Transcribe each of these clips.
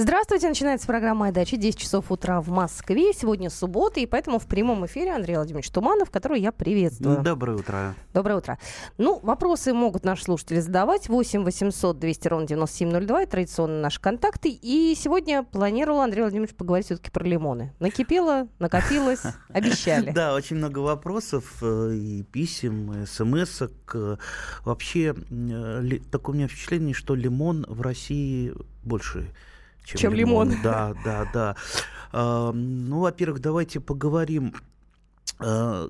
Здравствуйте, начинается программа «Моя дача», 10 часов утра в Москве. Сегодня суббота, и поэтому в прямом эфире Андрей Владимирович Туманов, которого я приветствую. Доброе утро. Доброе утро. Ну, вопросы могут наши слушатели задавать. 8 800 200 ровно 9702, это традиционно наши контакты. И сегодня планировал Андрей Владимирович поговорить все-таки про лимоны. Накипело, накопилось, обещали. Да, очень много вопросов э, и писем, и смс Вообще, э, такое у меня впечатление, что лимон в России больше чем, чем лимон. лимон. Да, да, да. А, ну, во-первых, давайте поговорим, а,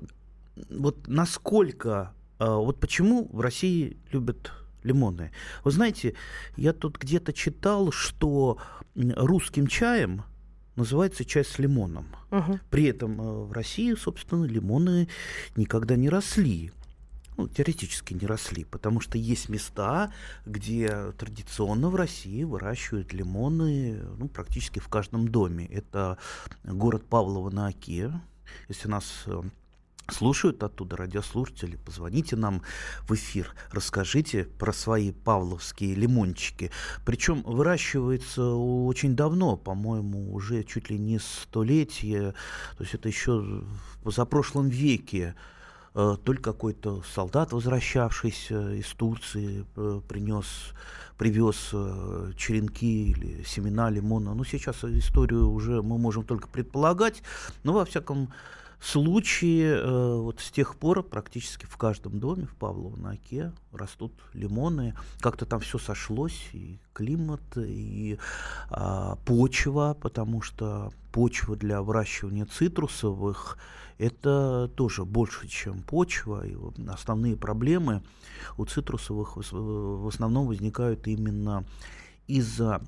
вот насколько, а, вот почему в России любят лимоны. Вы знаете, я тут где-то читал, что русским чаем называется чай с лимоном. Угу. При этом в России, собственно, лимоны никогда не росли ну, теоретически не росли, потому что есть места, где традиционно в России выращивают лимоны ну, практически в каждом доме. Это город Павлово на Оке. Если нас э, слушают оттуда радиослушатели, позвоните нам в эфир, расскажите про свои павловские лимончики. Причем выращивается очень давно, по-моему, уже чуть ли не столетие, то есть это еще в позапрошлом веке. Э, только какой-то солдат, возвращавшийся из Турции, э, принес, привез э, черенки или семена лимона. Ну, сейчас историю уже мы можем только предполагать, но во всяком случае, вот с тех пор практически в каждом доме в Павлово на Оке растут лимоны. Как-то там все сошлось, и климат, и а, почва, потому что почва для выращивания цитрусовых это тоже больше, чем почва. И основные проблемы у цитрусовых в основном возникают именно из-за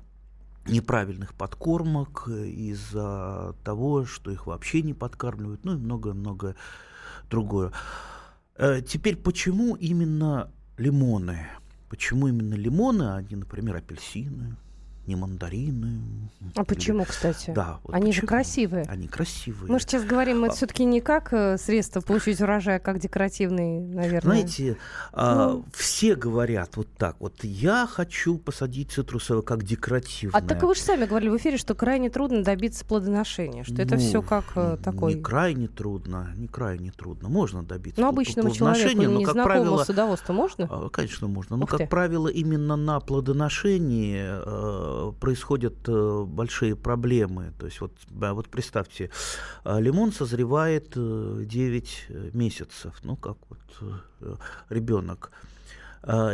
неправильных подкормок, из-за того, что их вообще не подкармливают, ну и многое-многое другое. Э, теперь, почему именно лимоны? Почему именно лимоны, а не, например, апельсины? Не мандарины. А почему, кстати? Да. Вот Они почему? же красивые. Они красивые. Мы же сейчас говорим, это а... все-таки не как э, средство получить урожай, а как декоративный, наверное. Знаете, а, ну... все говорят вот так. Вот я хочу посадить цитрусовое как декоративное. А так вы же сами говорили в эфире, что крайне трудно добиться плодоношения, что ну, это все как э, такой. Не крайне трудно, не крайне трудно. Можно добиться. Ну обычному человеку, но, как правило, садоводству можно? А, конечно, можно. Но, Ух как ты. правило, именно на плодоношении э, происходят э, большие проблемы. То есть вот, вот представьте, э, лимон созревает 9 э, месяцев, ну как вот ребенок.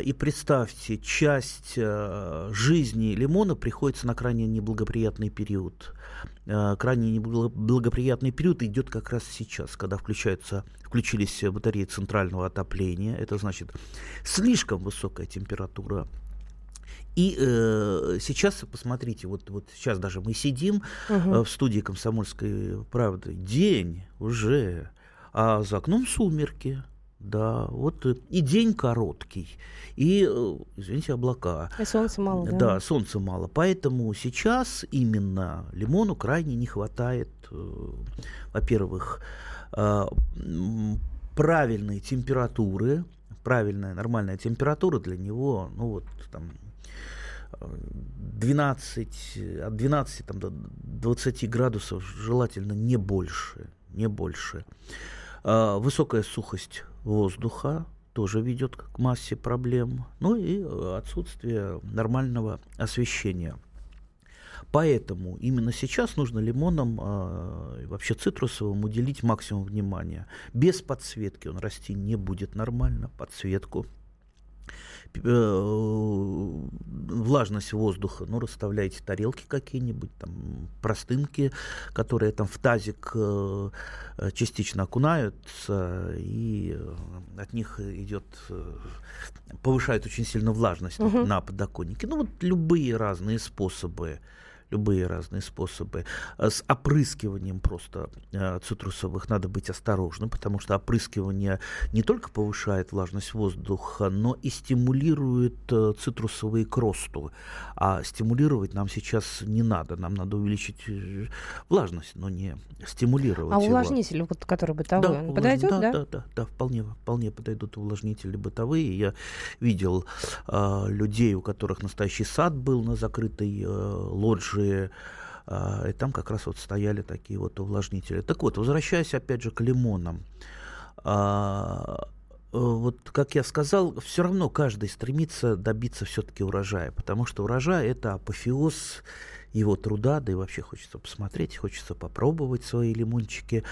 И представьте, часть жизни лимона приходится на крайне неблагоприятный период. Крайне неблагоприятный период идет как раз сейчас, когда включаются, включились батареи центрального отопления. Это значит слишком высокая температура и э, сейчас, посмотрите, вот, вот сейчас даже мы сидим угу. э, в студии «Комсомольской правды», день уже, а за окном сумерки. Да, вот и день короткий, и, э, извините, облака. И солнца мало, да? Да, солнца мало. Поэтому сейчас именно лимону крайне не хватает, э, во-первых, э, правильной температуры, правильная нормальная температура для него, ну вот там 12, от 12 там, до 20 градусов желательно не больше, не больше. А, высокая сухость воздуха тоже ведет к массе проблем. Ну и отсутствие нормального освещения. Поэтому именно сейчас нужно лимонам, э, вообще цитрусовым, уделить максимум внимания. Без подсветки он расти не будет нормально, подсветку Э, влажность воздуха, ну, расставляйте тарелки какие-нибудь, там, простынки, которые там в тазик э, частично окунаются, и от них идет, э, повышает очень сильно влажность угу. на подоконнике. Ну, вот любые разные способы любые разные способы. А с опрыскиванием просто э, цитрусовых надо быть осторожным, потому что опрыскивание не только повышает влажность воздуха, но и стимулирует э, цитрусовые к росту. А стимулировать нам сейчас не надо. Нам надо увеличить э, влажность, но не стимулировать А его. увлажнитель, вот, который бытовой, Да, он увлаж- подойдет, да, да? да, да, да, вполне, вполне подойдут увлажнители бытовые. Я видел а, людей, у которых настоящий сад был на закрытой э, лоджии, а, и там как раз вот стояли такие вот увлажнители. Так вот, возвращаясь опять же к лимонам. А, вот, как я сказал, все равно каждый стремится добиться все-таки урожая, потому что урожай это апофеоз его труда, да и вообще хочется посмотреть, хочется попробовать свои лимончики.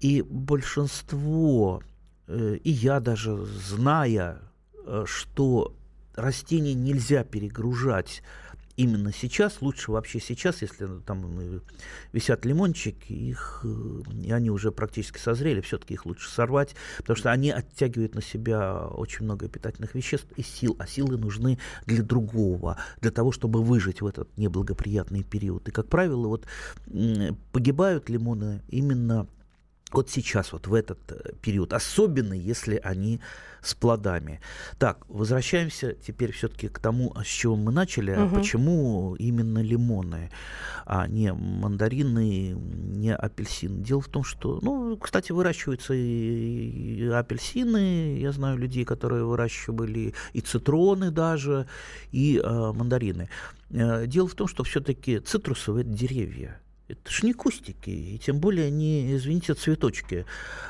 И большинство, э, и я даже зная, э, что растения нельзя перегружать именно сейчас, лучше вообще сейчас, если там э, висят лимончики, их, э, и они уже практически созрели, все-таки их лучше сорвать, потому что они оттягивают на себя очень много питательных веществ и сил, а силы нужны для другого, для того, чтобы выжить в этот неблагоприятный период. И, как правило, вот погибают лимоны именно вот сейчас, вот в этот э, период, особенно если они с плодами. Так, возвращаемся теперь все-таки к тому, с чего мы начали. Мгм. Почему именно лимоны, а не мандарины, не апельсины? Дело в том, что, ну, кстати, выращиваются и, апельсины, я знаю людей, которые выращивали и цитроны даже, и э, мандарины. Э, Дело в том, что все-таки цитрусовые деревья. Это ж не кустики, и тем более не, извините, цветочки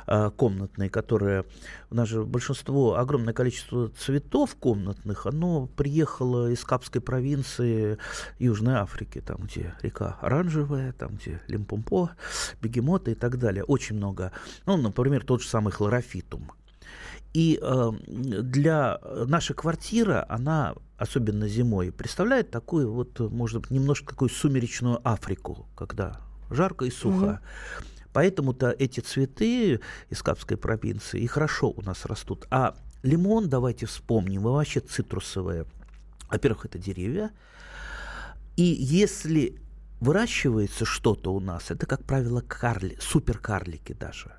а, комнатные, которые... У нас же большинство, огромное количество цветов комнатных, оно приехало из Капской провинции Южной Африки, там, где река Оранжевая, там, где Лимпомпо, бегемоты и так далее. Очень много. Ну, например, тот же самый хлорофитум. И э, для наша квартира, она, особенно зимой, представляет такую вот, может быть, немножко такую сумеречную Африку, когда жарко и сухо. Поэтому-то эти цветы из Капской провинции и хорошо у нас растут. А лимон, давайте вспомним, и вообще цитрусовые. Во-первых, это деревья. И если выращивается что-то у нас, это, как правило, карли, суперкарлики даже.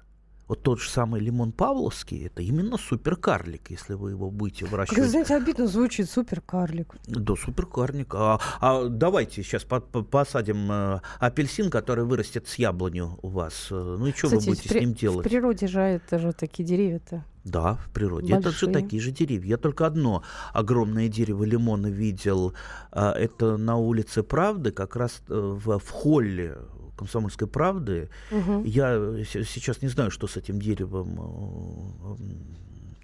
Вот тот же самый лимон Павловский, это именно суперкарлик, если вы его будете Как, выращивать. знаете, обидно звучит супер карлик. Да, суперкарлик. А, а давайте сейчас по- по- посадим э, апельсин, который вырастет с яблонью у вас. Э, Ну и что вы Кстати, будете в при- с ним В делать? природе же это же такие деревья-то. Да, в природе. Это же Большие. такие же деревья. Я только одно огромное дерево лимона видел. а, Это на улице Правды, как раз э, в, в холле Комсомольской правды. Мгм. Я с- сейчас не знаю, что с этим деревом э, м,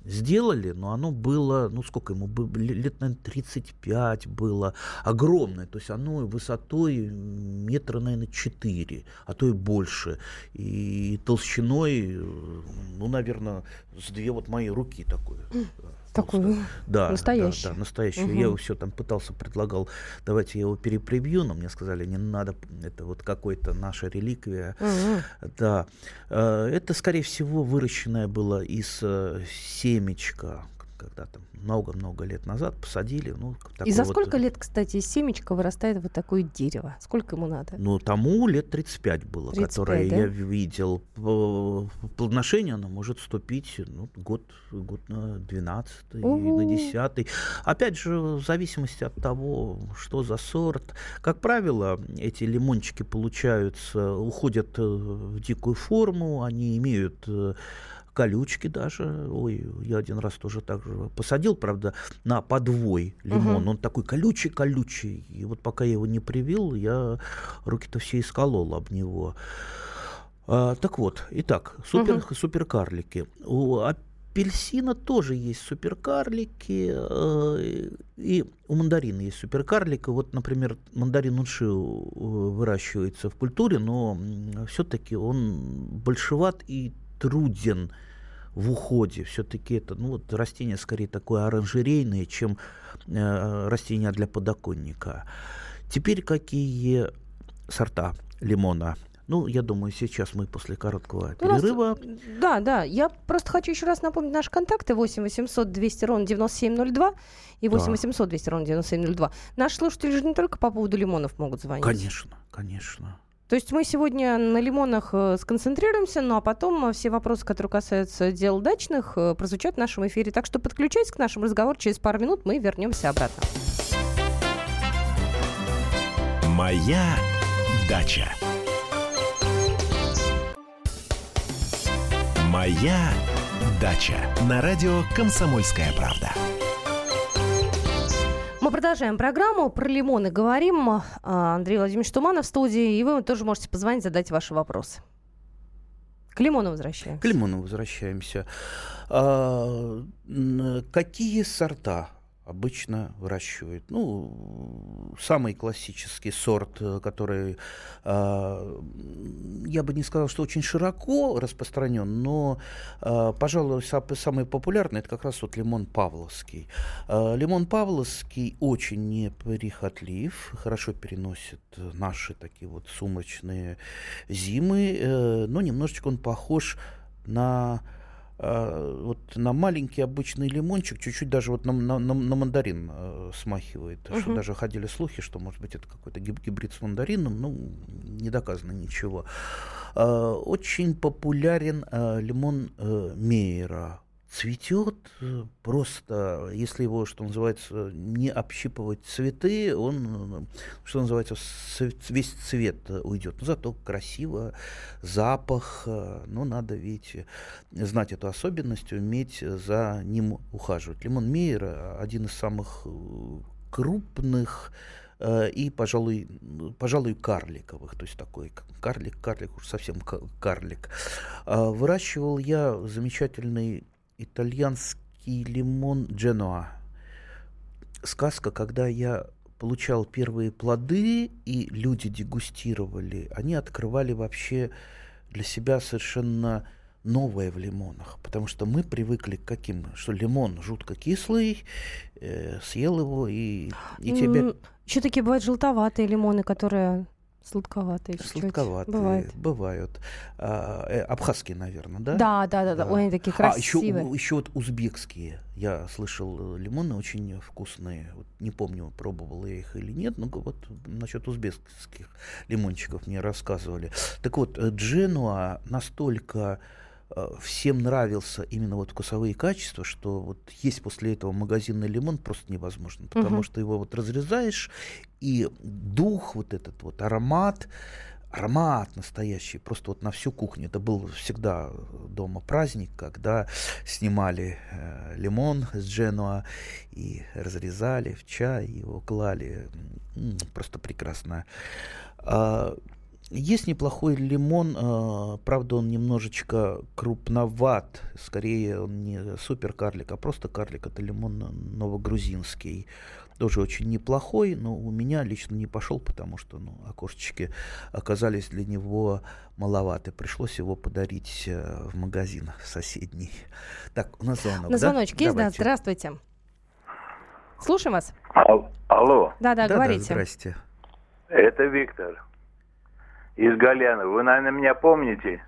сделали, но оно было, ну сколько ему, было, лет, наверное, 35 было, огромное, то есть оно высотой метра, наверное, 4, а то и больше, и толщиной, э, ну, наверное, с две вот мои руки такое. просто. Да, настоящий. Да, да, настоящий. Мгм. Я его все там пытался, предлагал, давайте я его перепревью, но мне сказали, не надо, это вот какой-то наша реликвия. Мгм. Да, Э, это, скорее всего, выращенное было из э, семечка, когда там много-много лет назад посадили. Ну, И за вот, сколько э, лет, кстати, из семечка вырастает вот такое дерево? Сколько ему надо? Ну, тому лет 35 было, 35, которое да? я видел. Плодоношение оно может вступить ну, год, год на 12 и на Ого. 10 Опять же, в зависимости от того, что за сорт. Как правило, эти лимончики получаются, уходят э, в дикую форму, они имеют э, колючки даже. Ой, я один раз тоже так же посадил, правда, на подвой лимон. Мгм. Он такой колючий-колючий. И вот пока я его не привил, я руки-то все исколол об него. А, так вот, итак, супер, Мгм. суперкарлики. У апельсина тоже есть суперкарлики, э, и у мандарина есть суперкарлики. Вот, например, мандарин уншиу э, выращивается в культуре, но все-таки он большеват и труден в уходе. Все-таки это ну, вот растение скорее такое оранжерейное, чем э, растение для подоконника. Теперь какие сорта лимона Ну, я думаю, сейчас мы после короткого У нас- перерыва... Да, да. Я просто хочу еще раз напомнить наши контакты. 8 800 200 ровно 9702 и 8 Да. 800 200 ровно 9702. Наши слушатели же не только по поводу лимонов могут звонить. Конечно, конечно. То есть мы сегодня на лимонах э, сконцентрируемся, ну а потом э, все вопросы, которые касаются дел дачных, э, прозвучат в нашем эфире. Так что подключайтесь к нашему разговору. Через пару минут мы вернемся обратно. Моя дача. Моя дача. На радио Комсомольская правда. Мы продолжаем программу. Про лимоны говорим. А, Андрей Владимирович Туманов в студии. И вы тоже можете позвонить, задать ваши вопросы. К лимону возвращаемся. К лимону возвращаемся. А, какие сорта обычно выращивают? Ну, самый классический сорт, э, который, а, я бы не сказал, что очень широко распространен, но, а, пожалуй, самый популярный это как раз вот лимон павловский. А, Лимон павловский очень неприхотлив, хорошо переносит э, наши такие вот сумрачные зимы, э, но немножечко он похож на э, вот на маленький обычный лимончик, чуть-чуть даже вот на, на- на- на мандарин э, смахивает. Что Мгм. даже ходили слухи, что, может быть, это какой-то гиб- гибрид с мандарином, ну, не доказано ничего. Э, Очень популярен э, лимон э, Мейера. Цветет э, просто, если его, что называется, не общипывать цветы, он, э, что называется, весь цвет уйдет. Но зато красиво, запах, э, ну, надо ведь знать эту особенность, уметь за ним ухаживать. Лимон Мейера один из самых крупных и, пожалуй, пожалуй, карликовых, то есть такой карлик, карлик уж совсем карлик. А, Выращивал я замечательный итальянский лимон Дженуа. Сказка, когда я получал первые плоды, и люди дегустировали, они открывали вообще для себя совершенно новое в лимонах, потому что мы привыкли к каким, что лимон жутко кислый, э, съел его и, и тебе Еще такие бывают желтоватые лимоны, которые сладковатые сладковатые Бывает. бывают. А, э, абхазские, наверное, да? Да, да, да, да. Ой, они такие А еще, красивые. еще вот узбекские. Я слышал, э, лимоны очень вкусные. Вот не помню, пробовал я их или нет, но вот насчет узбекских лимончиков мне рассказывали. Так вот, э, Дженуа настолько всем нравился именно вот вкусовые качества, что вот есть после этого магазинный лимон просто невозможно, потому Мгм. что его вот разрезаешь, и дух, вот этот вот аромат, аромат настоящий, просто вот на всю кухню. Это был всегда дома праздник, когда снимали э, лимон с Дженуа и разрезали в чай, его клали. М, Просто прекрасно. А, Есть неплохой лимон, а, правда, он немножечко крупноват. Скорее, он не супер карлик, а просто карлик. Это лимон новогрузинский. Тоже очень неплохой, но у меня лично не пошел, потому что ну, окошечки оказались для него маловаты. Пришлось его подарить э, в магазин соседний. Так, у нас звонок, На да? звоночке есть, да? Давайте. Здравствуйте. Слушаем вас. Ал- Алло, Да-да, Да-да, говорите. здрасте. это Виктор из Галяна. Вы, наверное, меня помните?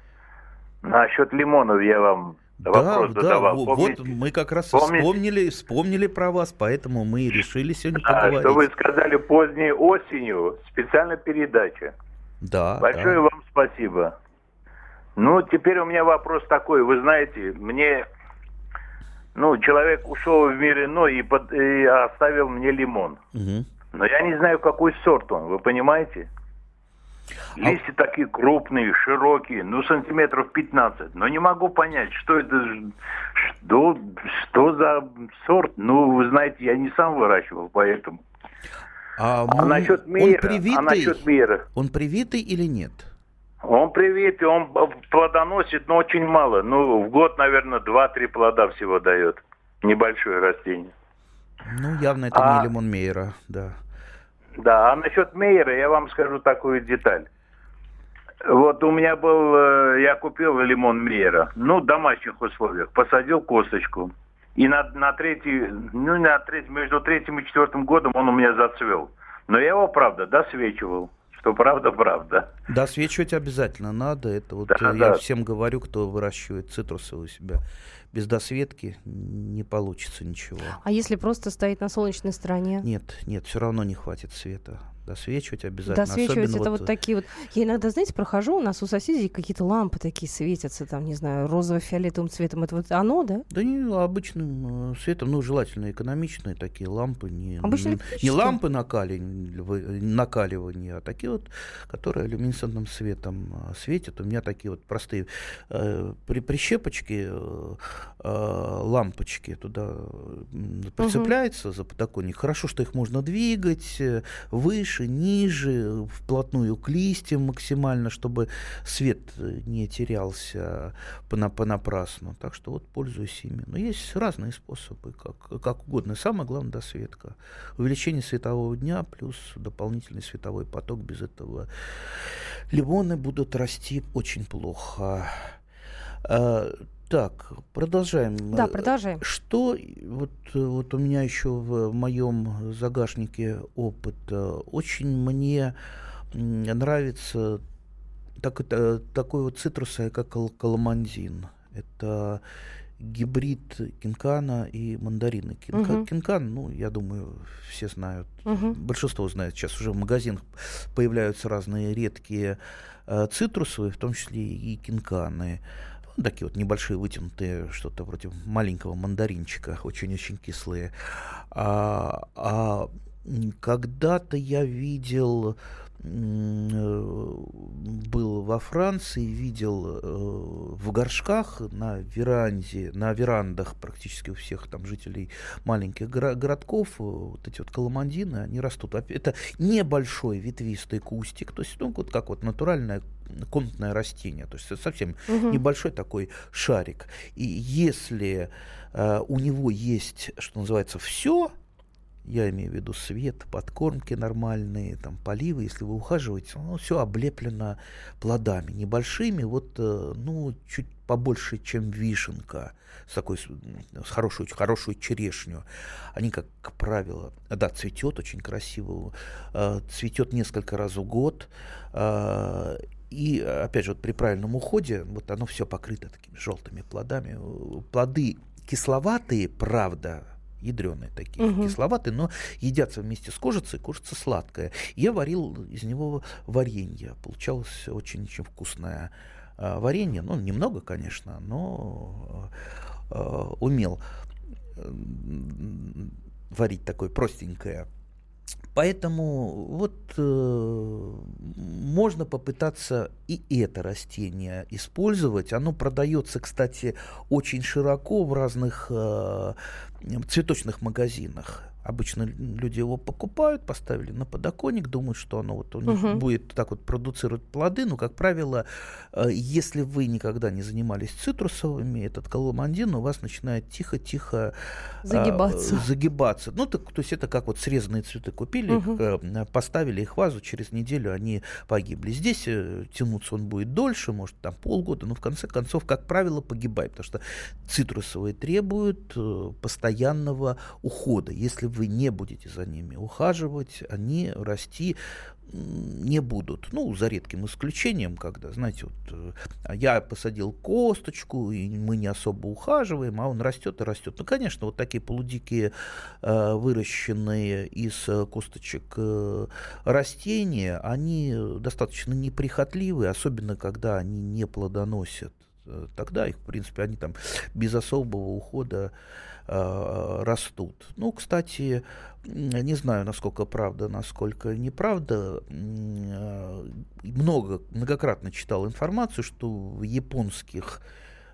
Насчет лимонов я вам вопрос да, задавал. во- вот Помните? мы как раз Помните? вспомнили, вспомнили про вас, поэтому мы и решили сегодня А, поговорить. что вы сказали поздней осенью, специальная передача. Да, Большое да. вам спасибо. Ну, теперь у меня вопрос такой. Вы знаете, мне... Ну, человек ушел в мир иной и, под- и оставил мне лимон. Мгм. Но я не знаю, какой сорт он, вы понимаете? А Листья такие крупные, широкие, ну, сантиметров 15. Но не могу понять, что это, что, что за сорт. Ну, вы знаете, я не сам выращивал, поэтому. А, А насчет он мира, привитый? а насчет мира. Он привитый или нет? Он привит, и он плодоносит, но очень мало. Ну, в год, наверное, 2-3 плода всего дает. Небольшое растение. Ну, явно это А- не лимон Мейера, да. Да, а насчет Мейера я вам скажу такую деталь. Вот у меня был, э, я купил лимон Мейера, ну, в домашних условиях, посадил косточку. И на, на третий, ну, на третий, между третьим и четвертым годом он у меня зацвел. Но я его, правда, досвечивал. что правда, правда. Досвечивать обязательно надо. Это вот Да, я да. всем говорю, кто выращивает цитрусы у себя. Без досветки не получится ничего. А если просто стоит на солнечной стороне? Нет, нет, все равно не хватит света. Досвечивать обязательно. Досвечивать Особенно это вот, такие вот. Я иногда, знаете, прохожу, у нас у соседей какие-то лампы такие светятся, там, не знаю, розово-фиолетовым цветом. Это вот оно, да? Да не обычным э, светом, ну, желательно экономичные такие лампы. Не, Обычно не электрические? лампы накаливания, накаливания, а такие вот, которые люминесцентным светом э, светят. У меня такие вот простые э, при, прищепочки, э, э, лампочки туда м, прицепляются за подоконник. Хорошо, что их можно двигать э, выше, ниже, вплотную к листьям максимально, чтобы свет э, не терялся пона- понапрасну. Так что вот пользуюсь ими. Но есть разные способы, как, как угодно. Самое главное досветка. Увеличение светового дня плюс дополнительный световой поток. Без этого лимоны будут расти очень плохо. Так, продолжаем. Да, продолжаем. Что вот, вот у меня еще в моем загашнике опыт. Очень мне нравится так, это, такой вот цитрус, как кал- каламандин. Это гибрид кинкана и мандарины. Кинка- Мгм. Кинкан, ну, я думаю, все знают. Мгм. Большинство знает. Сейчас уже в магазинах появляются разные редкие э, цитрусовые, в том числе и кинканы. Ну, такие вот небольшие вытянутые, что-то вроде маленького мандаринчика, очень-очень кислые. А, а когда-то я видел, был во Франции, видел э, в горшках на веранде, на верандах практически у всех там жителей маленьких горо- городков, э, вот эти вот каламандины, они растут. Это небольшой ветвистый кустик, то есть, ну, вот как вот натуральное комнатное растение, то есть это совсем Мгм. небольшой такой шарик. И если э, у него есть, что называется, все, я имею в виду свет, подкормки нормальные, там поливы, если вы ухаживаете, ну, все облеплено плодами небольшими, вот, э, ну, чуть побольше, чем вишенка, с такой, с, хорошую, хорошую черешню. Они, как, правило, да, цветет очень красиво, э, цветет несколько раз в год, э, и, опять же, вот при правильном уходе, вот оно все покрыто такими желтыми плодами. Плоды кисловатые, правда, ядреные такие, Мгм. кисловатые, но едятся вместе с кожицей, кожица сладкая. Я варил из него варенье, получалось очень-очень вкусное а, варенье, ну, немного, конечно, но э, умел варить такое простенькое. Поэтому вот э, можно попытаться и это растение использовать. Оно продается, кстати, очень широко в разных э, цветочных магазинах. Обычно люди его покупают, поставили на подоконник, думают, что оно вот у них Мгм. будет так вот продуцировать плоды. Но, как правило, э, если вы никогда не занимались цитрусовыми, этот каламандин у вас начинает тихо-тихо а, Загибаться. э, загибаться. Ну, так, то есть это как вот срезанные цветы купили, Мгм. их, э, поставили их в вазу, через неделю они погибли. Здесь э, тянуться он будет дольше, может там полгода, но в конце концов, как правило, погибает, потому что цитрусовые требуют э, постоянного ухода. Если вы не будете за ними ухаживать, они расти не будут. Ну, за редким исключением, когда, знаете, вот э, я посадил косточку, и мы не особо ухаживаем, а он растет и растет. Ну, конечно, вот такие полудикие, э, выращенные из э, косточек растения, они достаточно неприхотливые, особенно когда они не плодоносят. Тогда их, в принципе, они там без особого ухода э, растут. Ну, кстати, не знаю, насколько правда, насколько неправда. Э, Много, многократно читал информацию, что в японских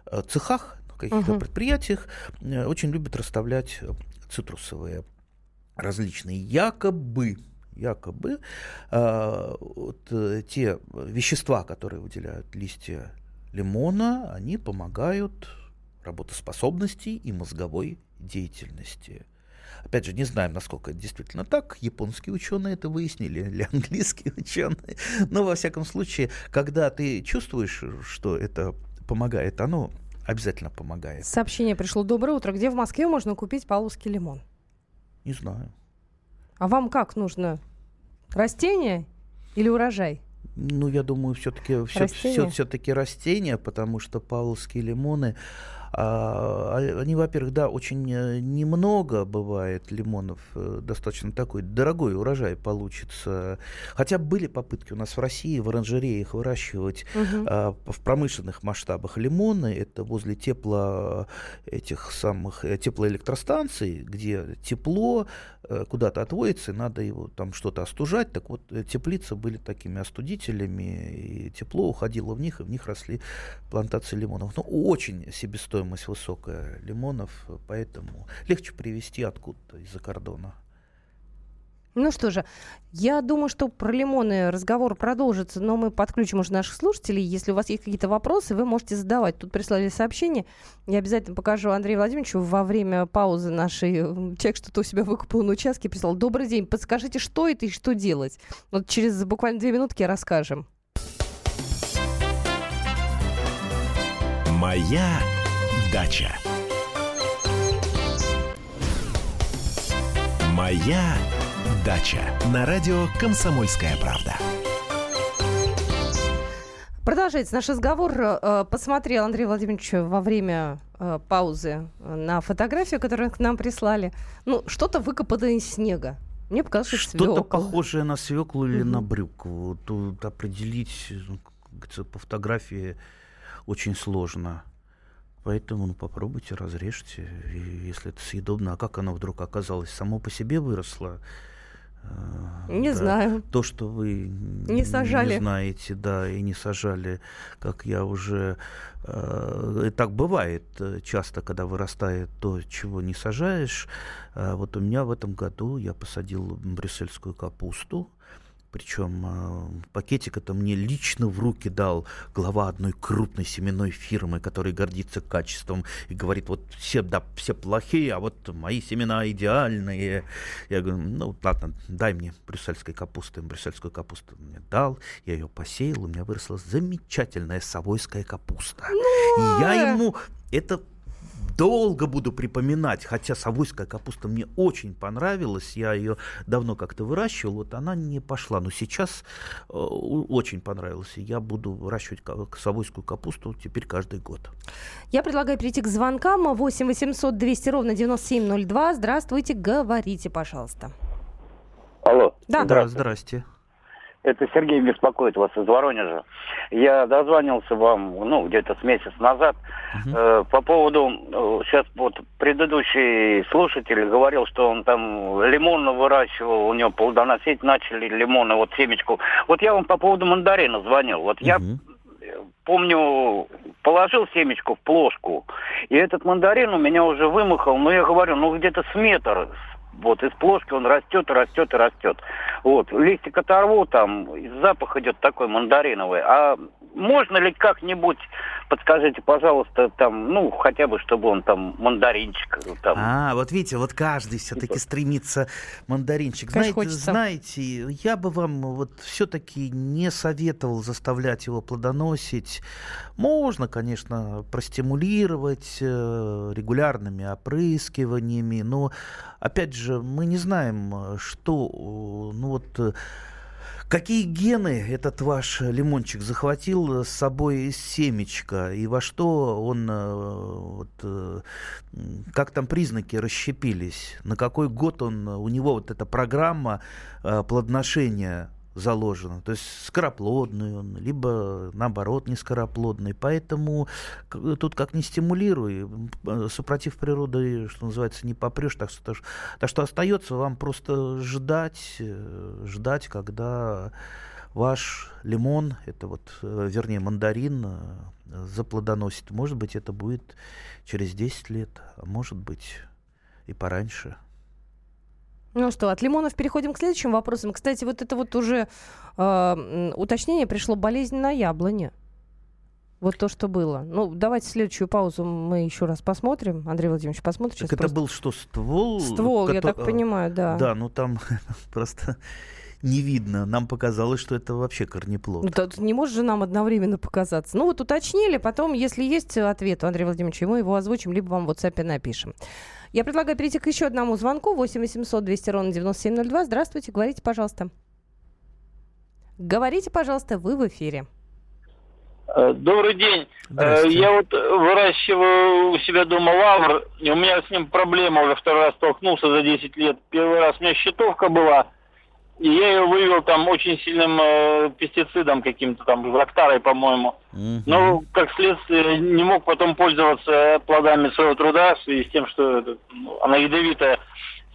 э, цехах, в каких-то Мгм. предприятиях очень любят расставлять цитрусовые различные якобы якобы э, вот, те вещества, которые выделяют листья лимона, они помогают работоспособности и мозговой деятельности. Опять же, не знаем, насколько это действительно так. Японские ученые это выяснили, или английские ученые. Но, во всяком случае, когда ты чувствуешь, что это помогает, оно обязательно помогает. Сообщение пришло. Доброе утро. Где в Москве можно купить павловский лимон? Не знаю. А вам как нужно? Растение Или урожай? Ну, я думаю, все-таки все, все, все-таки растения, потому что павловские лимоны, а, а, они, во-первых, да, очень э, немного бывает лимонов, э, достаточно такой дорогой урожай получится. Хотя были попытки у нас в России в оранжереях выращивать а, в промышленных масштабах лимоны. Это возле тепло этих самых э, теплоэлектростанций, где тепло э, куда-то отводится, и надо его там что-то остужать. Так вот, э, теплицы были такими остудителями, и тепло уходило в них, и в них росли плантации лимонов. Ну, очень себестоимость высокая лимонов, поэтому легче привезти откуда-то из-за кордона. Ну что же, я думаю, что про лимоны разговор продолжится, но мы подключим уже наших слушателей. Если у вас есть какие-то вопросы, вы можете задавать. Тут прислали сообщение. Я обязательно покажу Андрею Владимировичу во время паузы нашей. э, Человек что-то у себя выкупил на участке, прислал. Добрый день, подскажите, что это и что делать? Вот через буквально две минутки расскажем. Моя дача. Моя дача. На радио «Комсомольская правда». Продолжается наш разговор. Э, Посмотрел Андрей Владимирович во время э, паузы на фотографию, которую к нам прислали. Ну, что-то выкопано из снега. Мне показалось, что Что-то похожее на свеклу или на Мгм. брюкву. Тут определить ну, по фотографии очень сложно. Поэтому ну, попробуйте, разрежьте, и если это съедобно. А как оно вдруг оказалось? Само по себе выросло? Э, Не да. знаю. То, что вы Не сажали. не знаете, да, и не сажали, как я уже... э, и так бывает э, часто, когда вырастает то, чего не сажаешь. Э, вот у меня в этом году я посадил брюссельскую капусту. Причем э, пакетик это мне лично в руки дал глава одной крупной семенной фирмы, который гордится качеством и говорит, вот все, да, все плохие, а вот мои семена идеальные. Я говорю, ну ладно, дай мне брюссельской капусты. Брюссельскую капусту мне дал, я ее посеял, у меня выросла замечательная совойская капуста. И я ему это долго буду припоминать, хотя совойская капуста мне очень понравилась, я ее давно как-то выращивал, вот она не пошла, но сейчас э, очень понравилась, и я буду выращивать совойскую капусту теперь каждый год. Я предлагаю перейти к звонкам. 8 800 200 ровно 9702. Здравствуйте, говорите, пожалуйста. Алло. Да. Да, здрасте. Это Сергей беспокоит вас из Воронежа. Я дозвонился вам, ну, где-то с месяц назад Мгм. э, по поводу, сейчас вот предыдущий слушатель говорил, что он там лимон выращивал, у него плодоносить начали лимоны, вот семечку. Вот я вам по поводу мандарина звонил. Вот я Мгм. помню, положил семечку в плошку, и этот мандарин у меня уже вымахал, но я говорю, ну где-то с метр, вот из плошки он растет, растет, и растет. Вот, листик оторву, там, запах идет такой мандариновый. А можно ли как-нибудь, подскажите, пожалуйста, там, ну, хотя бы, чтобы он там мандаринчик там... А, вот видите, вот каждый все-таки стремится мандаринчик. Конечно, знаете, хочется. знаете, я бы вам вот все-таки не советовал заставлять его плодоносить. Можно, конечно, простимулировать э, регулярными опрыскиваниями, но, опять же, мы не знаем, э, что, э, ну вот, Какие гены этот ваш лимончик захватил с собой из семечка и во что он, э, вот, э, как там признаки расщепились, на какой год он, э, у него вот эта программа плодоношения заложена, то есть скороплодный он, либо наоборот не скороплодный, поэтому тут как не стимулируй, э, супротив природы, что называется, не попрешь, так что, так что остается вам просто ждать, э, ждать, когда ваш лимон, это вот, э, вернее, мандарин заплодоносит. Может быть, это будет через 10 лет, а может быть и пораньше. Ну что, от лимонов переходим к следующим вопросам. Кстати, вот это вот уже э, уточнение пришло болезнь на яблоне. Вот то, что было. Ну, давайте следующую паузу мы еще раз посмотрим. Андрей Владимирович, посмотрим. Так это просто. был что, ствол? Ствол, я кото- так понимаю, да. Да, ну там просто не видно. Нам показалось, что это вообще корнеплод. Ну, тут не может же нам одновременно показаться. Ну, вот уточнили, потом, если есть ответ у Андрея Владимировича, мы его озвучим, либо вам в WhatsApp напишем. Я предлагаю перейти к еще одному звонку. 8 800 200 ровно 9702. Здравствуйте, говорите, пожалуйста. Говорите, пожалуйста, вы в эфире. Э, добрый день. Э, я вот выращиваю у себя дома лавр, и у меня с ним проблема уже второй раз столкнулся за 10 лет. Первый раз у меня щитовка была, и я ее вывел там очень сильным э, пестицидом каким-то там, Зактарой, по-моему. Угу. Но, как следствие, не мог потом пользоваться плодами своего труда в связи с тем, что ну, она ядовитая.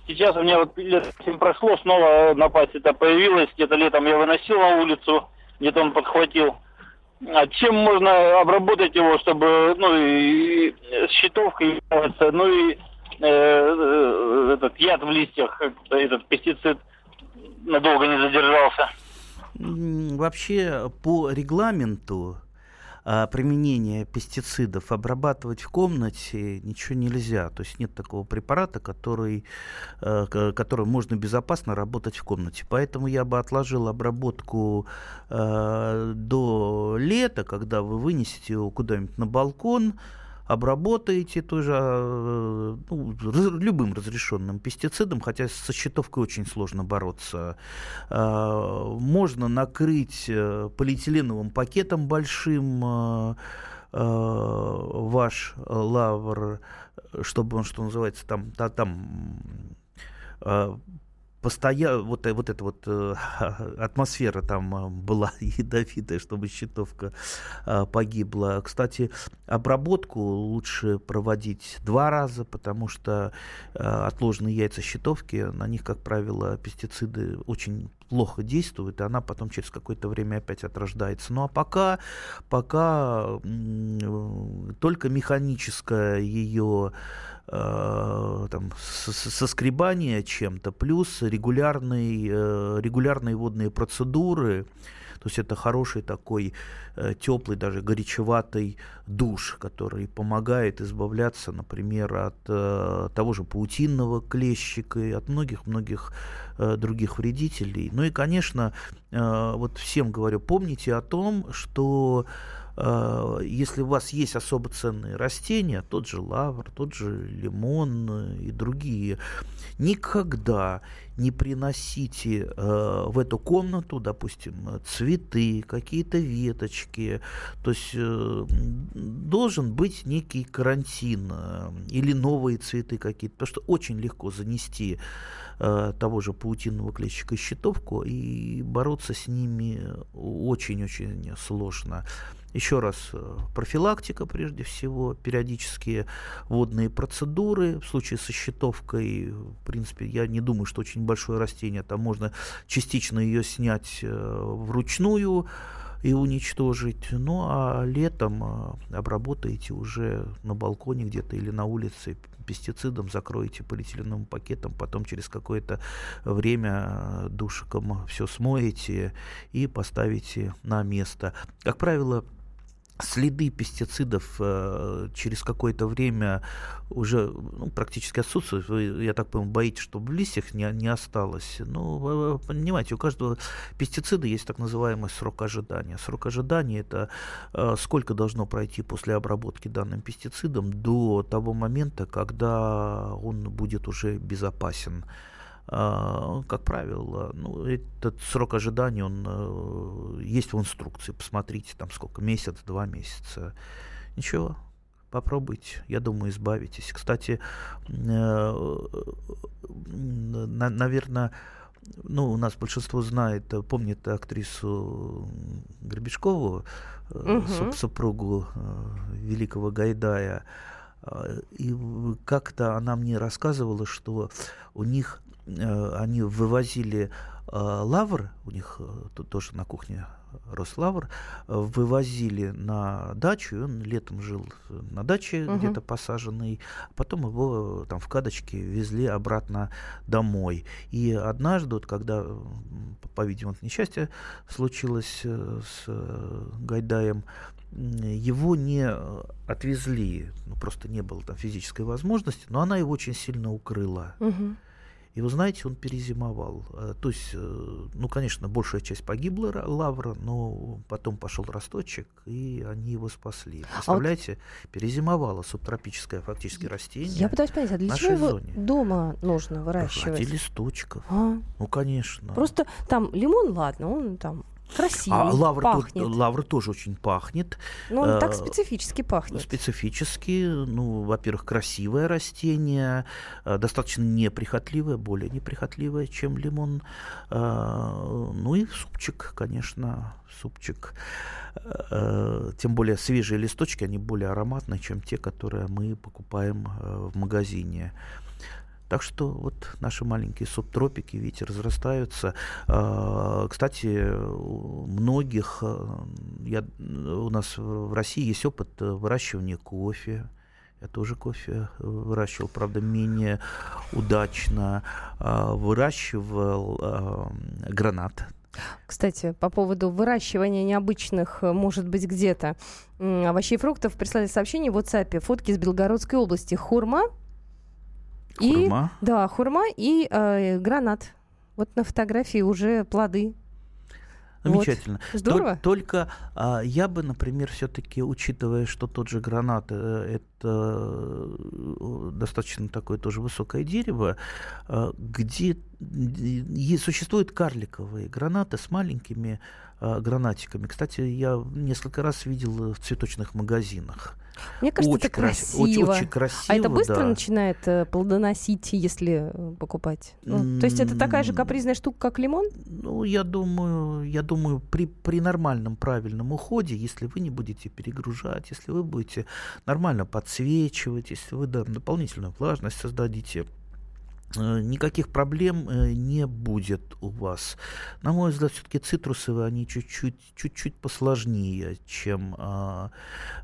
Сейчас у меня вот лет 7 прошло, снова напасть это появилась. Где-то летом я выносил на улицу, где-то он подхватил. А чем можно обработать его, чтобы, ну, и щитовкой, ну и э, э, этот яд в листьях, этот пестицид надолго не задержался? Вообще, по регламенту а, применения пестицидов обрабатывать в комнате ничего нельзя. То есть нет такого препарата, который, а, который можно безопасно работать в комнате. Поэтому я бы отложил обработку а, до лета, когда вы вынесете его куда-нибудь на балкон, обработаете тоже э, ну, любым разрешенным пестицидом, хотя со щитовкой очень сложно бороться. А, можно накрыть э, полиэтиленовым пакетом большим э, ваш лавр, чтобы он, что называется, там, там постоянно вот, вот эта вот э, атмосфера там э, была ядовитая, чтобы щитовка э, погибла. Кстати, обработку лучше проводить два раза, потому что э, отложенные яйца щитовки, на них, как правило, пестициды очень плохо действуют, и она потом через какое-то время опять отрождается. Ну а пока, пока э, только механическое ее э, там, соскребание чем-то, плюс регулярные, э, регулярные водные процедуры, то есть это хороший такой э, теплый, даже горячеватый душ, который помогает избавляться, например, от э, того же паутинного клещика и от многих-многих э, других вредителей. Ну и, конечно, вот всем говорю, помните о том, что если у вас есть особо ценные растения, тот же лавр, тот же лимон э, и другие, никогда не приносите э, в эту комнату, допустим, цветы, какие-то веточки. То есть э, должен быть некий карантин или новые цветы какие-то, потому что очень легко занести того же паутинного клещика щитовку, и бороться с ними очень-очень сложно. Еще раз, э, профилактика прежде всего, периодические водные процедуры. В случае со щитовкой, в принципе, я не думаю, что очень большое растение, там можно частично ее снять э, вручную и уничтожить. Ну а летом э, обработаете уже на балконе где-то или на улице пестицидом, закроете полиэтиленовым пакетом, потом через какое-то время душиком все смоете и поставите на место. Как правило, следы пестицидов э, через какое-то время уже ну, практически отсутствуют. Вы, я так понимаю, боитесь, чтобы в листьях не, не осталось. Ну, вы, вы понимаете, у каждого пестицида есть так называемый срок ожидания. Срок ожидания это э, сколько должно пройти после обработки данным пестицидом до того момента, когда он будет уже безопасен. А, как правило, ну, этот срок ожидания, он э, есть в инструкции. Посмотрите, там сколько, месяц, два месяца. Ничего, попробуйте, я думаю, избавитесь. Кстати, э, наверное, ну, у нас большинство знает, помнит актрису Гребешкову, угу. супругу великого Гайдая. И как-то она мне рассказывала, что у них Э, они вывозили э, лавр, у них э, тут тоже на кухне рос лавр, вывозили на дачу, он летом жил на даче, угу. где-то посаженный, потом его там в кадочке везли обратно домой. И однажды, вот, когда, по-видимому, несчастье случилось с Гайдаем, его не отвезли, ну, просто не было там физической возможности, но она его очень сильно укрыла. Угу. И вы знаете, он перезимовал. Э, то есть, э, ну, конечно, большая часть погибла лавра, но потом пошел росточек, и они его спасли. Представляете, а вот перезимовало субтропическое фактически растение. Я пытаюсь понять, а для чего его зоне. дома нужно выращивать? Ради листочков. А? Ну, конечно. Просто там лимон, ладно, он там Красивый, А лавр, тут- пахнет. лавр тоже очень пахнет. Ну, он так э, специфически пахнет. Специфически, ну, во-первых, красивое растение, э, достаточно неприхотливое, более неприхотливое, чем лимон. Э, Ну и супчик, конечно, супчик. Э, Тем более свежие листочки, они более ароматные, чем те, которые мы покупаем в магазине. Так что вот наши маленькие субтропики, видите, разрастаются. А, Кстати, у многих, э, я, у нас в России есть опыт э, выращивания кофе. Я тоже кофе выращивал, правда, менее удачно. А, Выращивал а, гранат. Кстати, по поводу выращивания необычных, э, может быть, где-то овощей и фруктов, прислали сообщение в WhatsApp. Фотки из Белгородской области. Хурма. И, Хурма. да, хурма и э, гранат. Вот на фотографии уже плоды. Вот. Замечательно. Тол- Здорово. Только а, я бы, например, все-таки, учитывая, что тот же гранат э, это э, достаточно такое тоже высокое дерево, а, где и существуют карликовые гранаты с маленькими гранатиками. Кстати, я несколько раз видел в цветочных магазинах. Мне кажется, очень это крас- красиво. Очень, очень красиво. а это быстро да. начинает э, плодоносить, если э, покупать? Ну, то есть это такая же капризная штука, как лимон? Ну, я думаю, я думаю, при, при нормальном правильном уходе, если вы не будете перегружать, если вы будете нормально подсвечивать, если вы да, дополнительную влажность создадите, никаких проблем э, не будет у вас. На мой взгляд, все-таки цитрусовые, они чуть-чуть, чуть-чуть посложнее, чем а,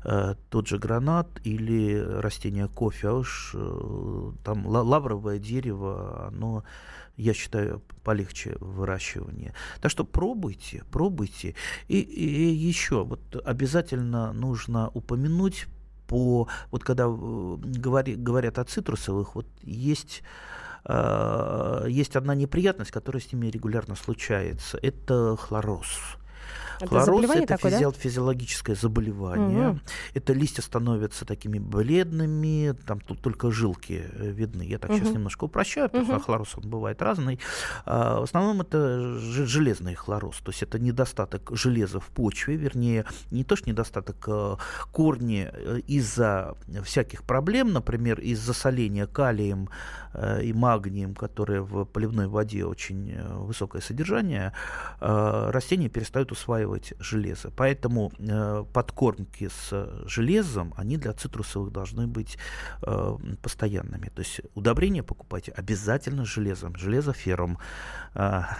э, тот же гранат или растение кофе. А уж э, там ла- лавровое дерево, оно, я считаю, полегче в выращивании. Так что пробуйте, пробуйте. И, и еще вот обязательно нужно упомянуть по вот когда э, говори- говорят о цитрусовых, вот есть э, есть одна неприятность, которая с ними регулярно случается. Это хлороз. Это Хлороз это такое, да? физи- физиологическое заболевание. Мгм. Это листья становятся такими бледными, там тут только жилки э, видны. Я так сейчас Мгм. немножко упрощаю, потому что Мгм. хлороз он бывает разный. А, в основном это железный хлороз, то есть это недостаток железа в почве, вернее, не то что недостаток э, корни э, из-за всяких проблем, например, из засоления калием и магнием, которые в поливной воде очень высокое содержание, растения перестают усваивать железо. Поэтому э, подкормки с железом, они для цитрусовых должны быть э, постоянными. То есть удобрения покупайте обязательно с железом, железофером. А,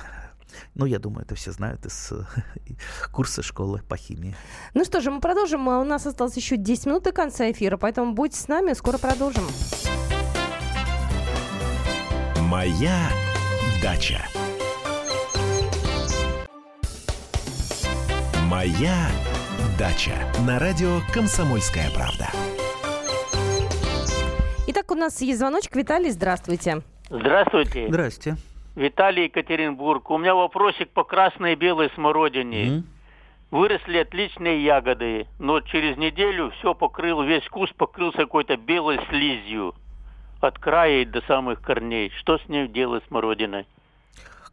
Ну, я думаю, это все знают из э, курса школы по химии. Ну что же, мы продолжим. А У нас осталось еще 10 минут до конца эфира, поэтому будьте с нами, скоро продолжим. Моя дача. Моя дача. На радио Комсомольская правда. Итак, у нас есть звоночек. Виталий, здравствуйте. Здравствуйте. Здрасте. Виталий Екатеринбург. У меня вопросик по красной и белой смородине. М? Выросли отличные ягоды, но через неделю все покрыл, весь куст покрылся какой-то белой слизью. От края и до самых корней. Что с ней делать смородиной?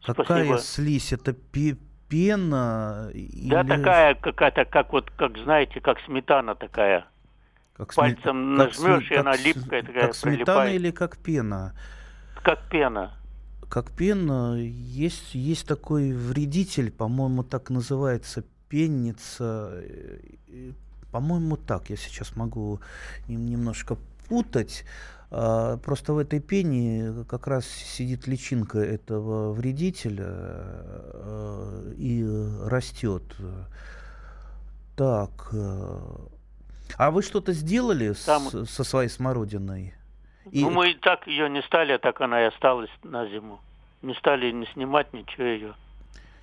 Какая Спасибо. слизь? Это пе- пена? Да, или такая какая-то, как вот, как знаете, как сметана такая. как пальцем как сме- нажмешь, и она как липкая такая, Как сметана прилипает. или как пена? Как пена. Как пена, есть, есть такой вредитель, по-моему, так называется, пенница. э, э, По-моему, так, я сейчас могу нем- немножко путать. А, Просто в этой пене как раз сидит личинка этого вредителя э, и растет. Так. э, А вы что-то сделали с- Там- со своей смородиной? И- Ну, мы и так ее не стали, а так она и осталась на зиму. Не стали не снимать ничего ее.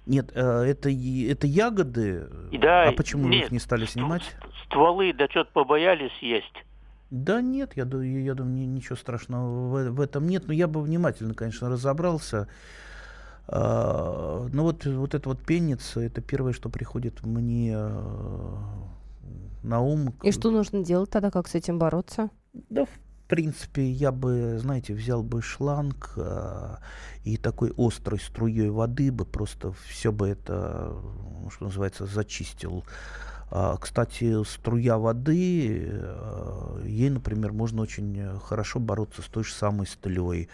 Нет, э, это, это ягоды. Да, а почему нет, их не стали ст- снимать? Стволы, да что-то побоялись есть. Да нет, я, ду- я думаю, ни- ничего страшного в, в этом нет. Но я бы внимательно, конечно, разобрался. А, Но вот, вот эта вот пенница, это первое, что приходит мне э, на ум. И что нужно делать тогда, как с этим бороться? Да, в принципе, я бы, знаете, взял бы шланг э, и такой острой струей воды бы просто все бы это, что называется, зачистил. Кстати, струя воды, э, ей, например, можно очень хорошо бороться с той же самой стылей,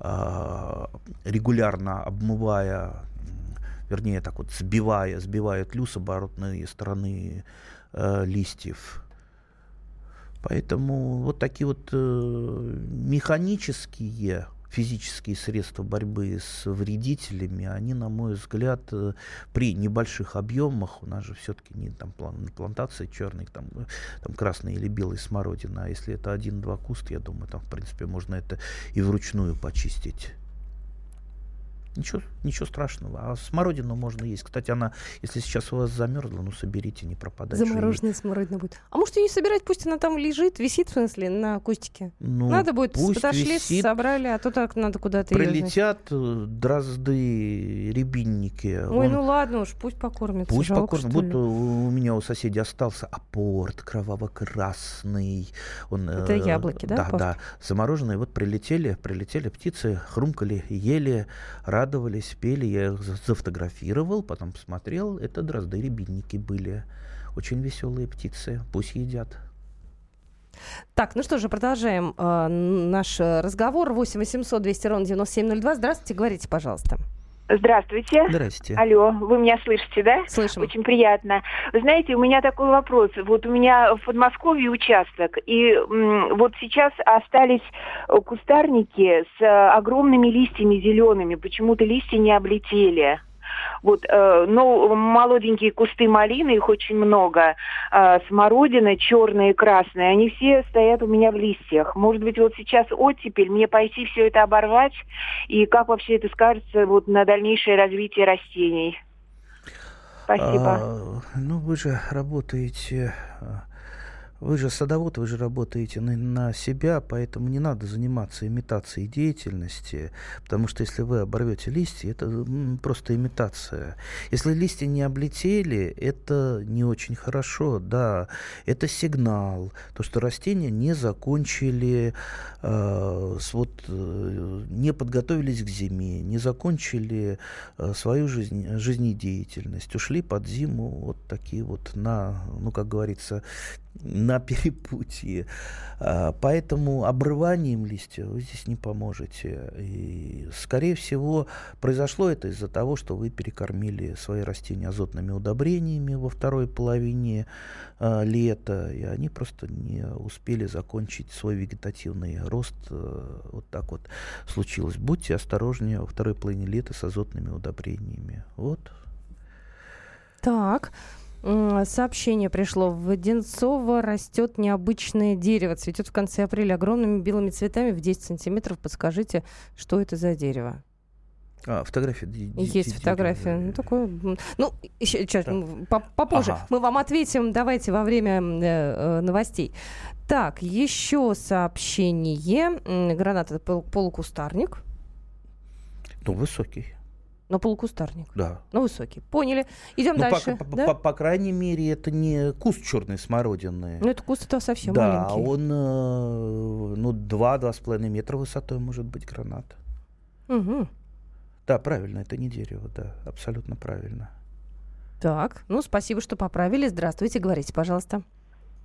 э, регулярно обмывая, вернее, так вот, сбивая, сбивая тлю с оборотной стороны э, листьев. Поэтому вот такие вот э, механические физические средства борьбы с вредителями, они, на мой взгляд, э, при небольших объемах, у нас же все-таки не там плантации черных, там, э, там красный или белый смородина, а если это один-два куст, я думаю, там, в принципе, можно это и вручную почистить. Ничего, ничего страшного. А смородину можно есть. Кстати, она, если сейчас у вас замерзла, ну соберите, не пропадайте. Замороженная смородина будет. А может, ее не собирать, пусть она там лежит, висит, в смысле, на кустике? Ну, надо будет, пусть подошли, висит, собрали, а то так надо куда-то Прилетят ее, э, дрозды, рябинники. Ой, Он... ну ладно уж, пусть покормят. Пусть покормят. Вот у, у меня у соседей остался апорт кроваво-красный. Он, Это э, яблоки, да? Да, да. Замороженные. Вот прилетели, прилетели птицы, хрумкали, ели, радовались радовались, пели, я их зафотографировал, потом посмотрел, это дрозды-рябинники были. Очень веселые птицы, пусть едят. Так, ну что же, продолжаем э, наш разговор. 8 800 200 ровно 9702. Здравствуйте, говорите, пожалуйста. Здравствуйте. Здрасте. Алло, вы меня слышите, да? Слышим. Очень приятно. Вы знаете, у меня такой вопрос. Вот у меня в Подмосковье участок, и м, вот сейчас остались кустарники с огромными листьями зелеными. Почему-то листья не облетели. Вот, э, ну, молоденькие кусты малины, их очень много, э, смородина черная и красная, они все стоят у меня в листьях. Может быть, вот сейчас оттепель, мне пойти все это оборвать, и как вообще это скажется вот на дальнейшее развитие растений? Спасибо. А, ну, вы же работаете а, вы же садовод, вы же работаете на, на себя, поэтому не надо заниматься имитацией деятельности, потому что если вы оборвете листья, это просто имитация. Если листья не облетели, это не очень хорошо, да, это сигнал, то, что растения не закончили, э, вот, э, не подготовились к зиме, не закончили э, свою жизнь, жизнедеятельность, ушли под зиму вот такие вот на, ну, как говорится, на перепутье. А, поэтому обрыванием листьев вы здесь не поможете. И, скорее всего, произошло это из-за того, что вы перекормили свои растения азотными удобрениями во второй половине а, лета, и они просто не успели закончить свой вегетативный рост. А, вот так вот случилось. Будьте осторожнее во второй половине лета с азотными удобрениями. Вот. Так. Сообщение пришло. В Одинцово растет необычное дерево. Цветет в конце апреля огромными белыми цветами в 10 сантиметров. Подскажите, что это за дерево? А, фотография. Есть фотография. Ну, такое, ну, еще, сейчас, попозже. Ага. Мы вам ответим, давайте, во время э, э, новостей. Так, еще сообщение. Гранат это пол, полукустарник. Ну, высокий. Но полукустарник. Да. Но высокий. Поняли. Идем ну, дальше. По, да? по, по, по крайней мере, это не куст черной смородины. Ну, это куст это совсем да, маленький. Да, он э, ну, 2-2,5 метра высотой может быть гранат. Угу. Да, правильно, это не дерево, да, абсолютно правильно. Так, ну, спасибо, что поправили. Здравствуйте, говорите, пожалуйста.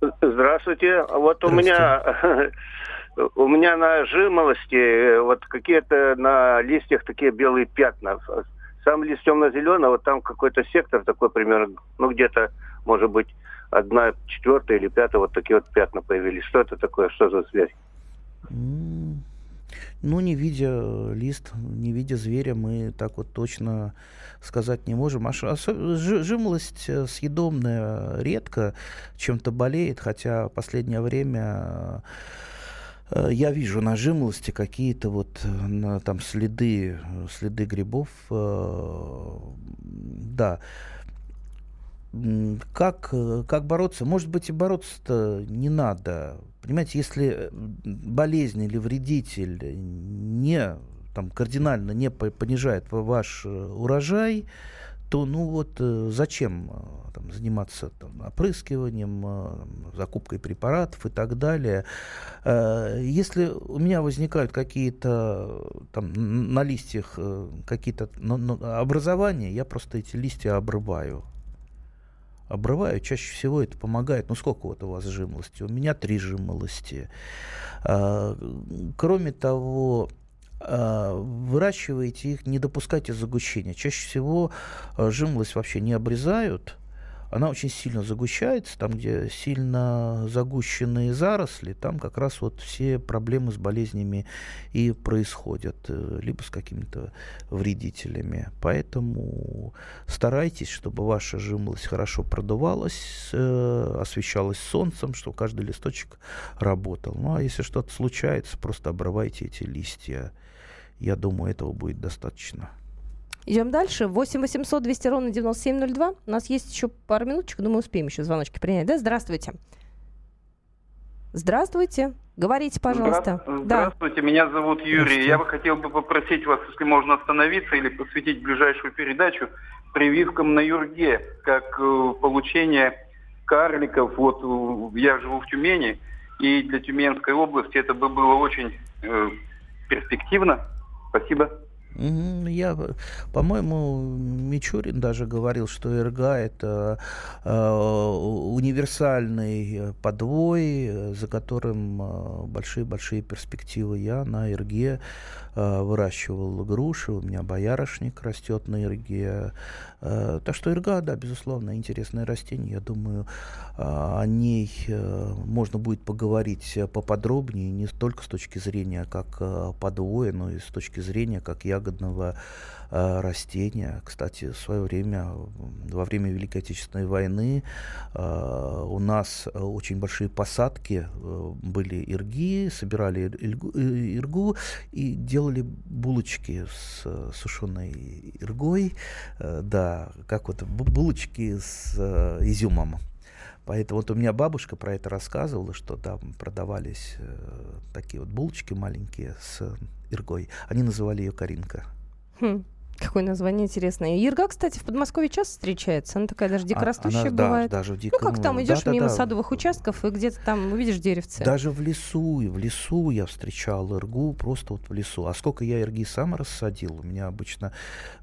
Здравствуйте. Вот Здравствуйте. у меня у меня на жимолости э, вот какие-то на листьях такие белые пятна. Сам лист темно-зеленый, вот там какой-то сектор такой примерно, ну где-то, может быть, одна четвертая или пятая, вот такие вот пятна появились. Что это такое, что за связь? Ну, не видя лист, не видя зверя, мы так вот точно сказать не можем. А жимолость э, съедобная редко чем-то болеет, хотя последнее время я вижу на жимолости какие-то вот э, на, там следы, следы грибов. Э, да. Как, как бороться? Может быть, и бороться-то не надо. Понимаете, если болезнь или вредитель не там, кардинально не понижает ваш урожай, то ну вот э, зачем там, заниматься там, опрыскиванием, закупкой препаратов и так далее. Если у меня возникают какие-то там на листьях какие-то ну, ну, образования, я просто эти листья обрываю обрываю. Чаще всего это помогает. Ну, сколько вот у вас жимолости? У меня три жимолости. А, кроме того, а, выращиваете их, не допускайте загущения. Чаще всего а, жимолость вообще не обрезают, она очень сильно загущается, там, где сильно загущенные заросли, там как раз вот все проблемы с болезнями и происходят, э, либо с какими-то вредителями. Поэтому старайтесь, чтобы ваша жимолость хорошо продувалась, э, освещалась солнцем, чтобы каждый листочек работал. Ну, а если что-то случается, просто обрывайте эти листья. Я думаю, этого будет достаточно. Идем дальше. 8 800 200 ровно 9702. У нас есть еще пару минуточек. Думаю, успеем еще звоночки принять. Да, здравствуйте. Здравствуйте. Говорите, пожалуйста. Здравствуйте, да. меня зовут Юрий. Я бы хотел бы попросить вас, если можно остановиться или посвятить ближайшую передачу прививкам на Юрге, как э, получение карликов. Вот э, я живу в Тюмени, и для Тюменской области это бы было очень э, перспективно. Спасибо. Я, по-моему, Мичурин даже говорил, что РГ это э, универсальный подвой, за которым большие-большие перспективы. Я на РГ э, выращивал груши, у меня боярышник растет на РГ. Э, так что РГ, да, безусловно, интересное растение. Я думаю, э, о ней э, можно будет поговорить поподробнее, не только с точки зрения как э, подвоя, но и с точки зрения как ягодного э, растения. Кстати, в свое время, во время Великой Отечественной войны, э, у нас очень большие посадки э, были ирги, собирали иргу, и делали булочки с сушеной иргой, да, как вот булочки с изюмом. Поэтому вот у меня бабушка про это рассказывала, что там продавались э, такие вот булочки маленькие с иргой. Они называли ее Каринка. Хм. Какое название интересное. Ирга, кстати, в Подмосковье часто встречается. Она такая даже дикорастущая а, она, бывает. Да, даже в диком... Ну, как там идешь да, мимо да, садовых да. участков и где-то там увидишь деревце. Даже в лесу, и в лесу я встречал иргу, просто вот в лесу. А сколько я ирги сам рассадил, у меня обычно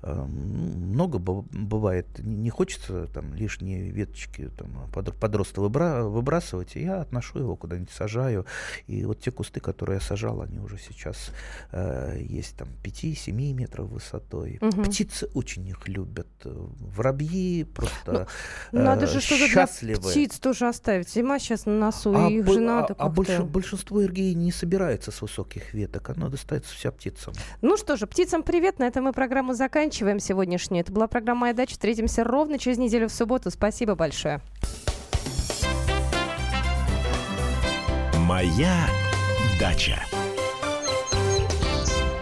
э, много бывает. Не хочется там лишние веточки там, подроста выбра выбрасывать, и я отношу его куда-нибудь, сажаю. И вот те кусты, которые я сажал, они уже сейчас э, есть там 5-7 метров высотой. Угу. Птицы очень их любят. Воробьи просто ну, э, Надо же что-то для птиц тоже оставить. Зима сейчас на носу, а, и их же надо А, а больш, большинство эргей не собирается с высоких веток. Оно достается вся птицам. Ну что же, птицам привет. На этом мы программу заканчиваем сегодняшнюю. Это была программа «Моя дача». Встретимся ровно через неделю в субботу. Спасибо большое. «Моя дача».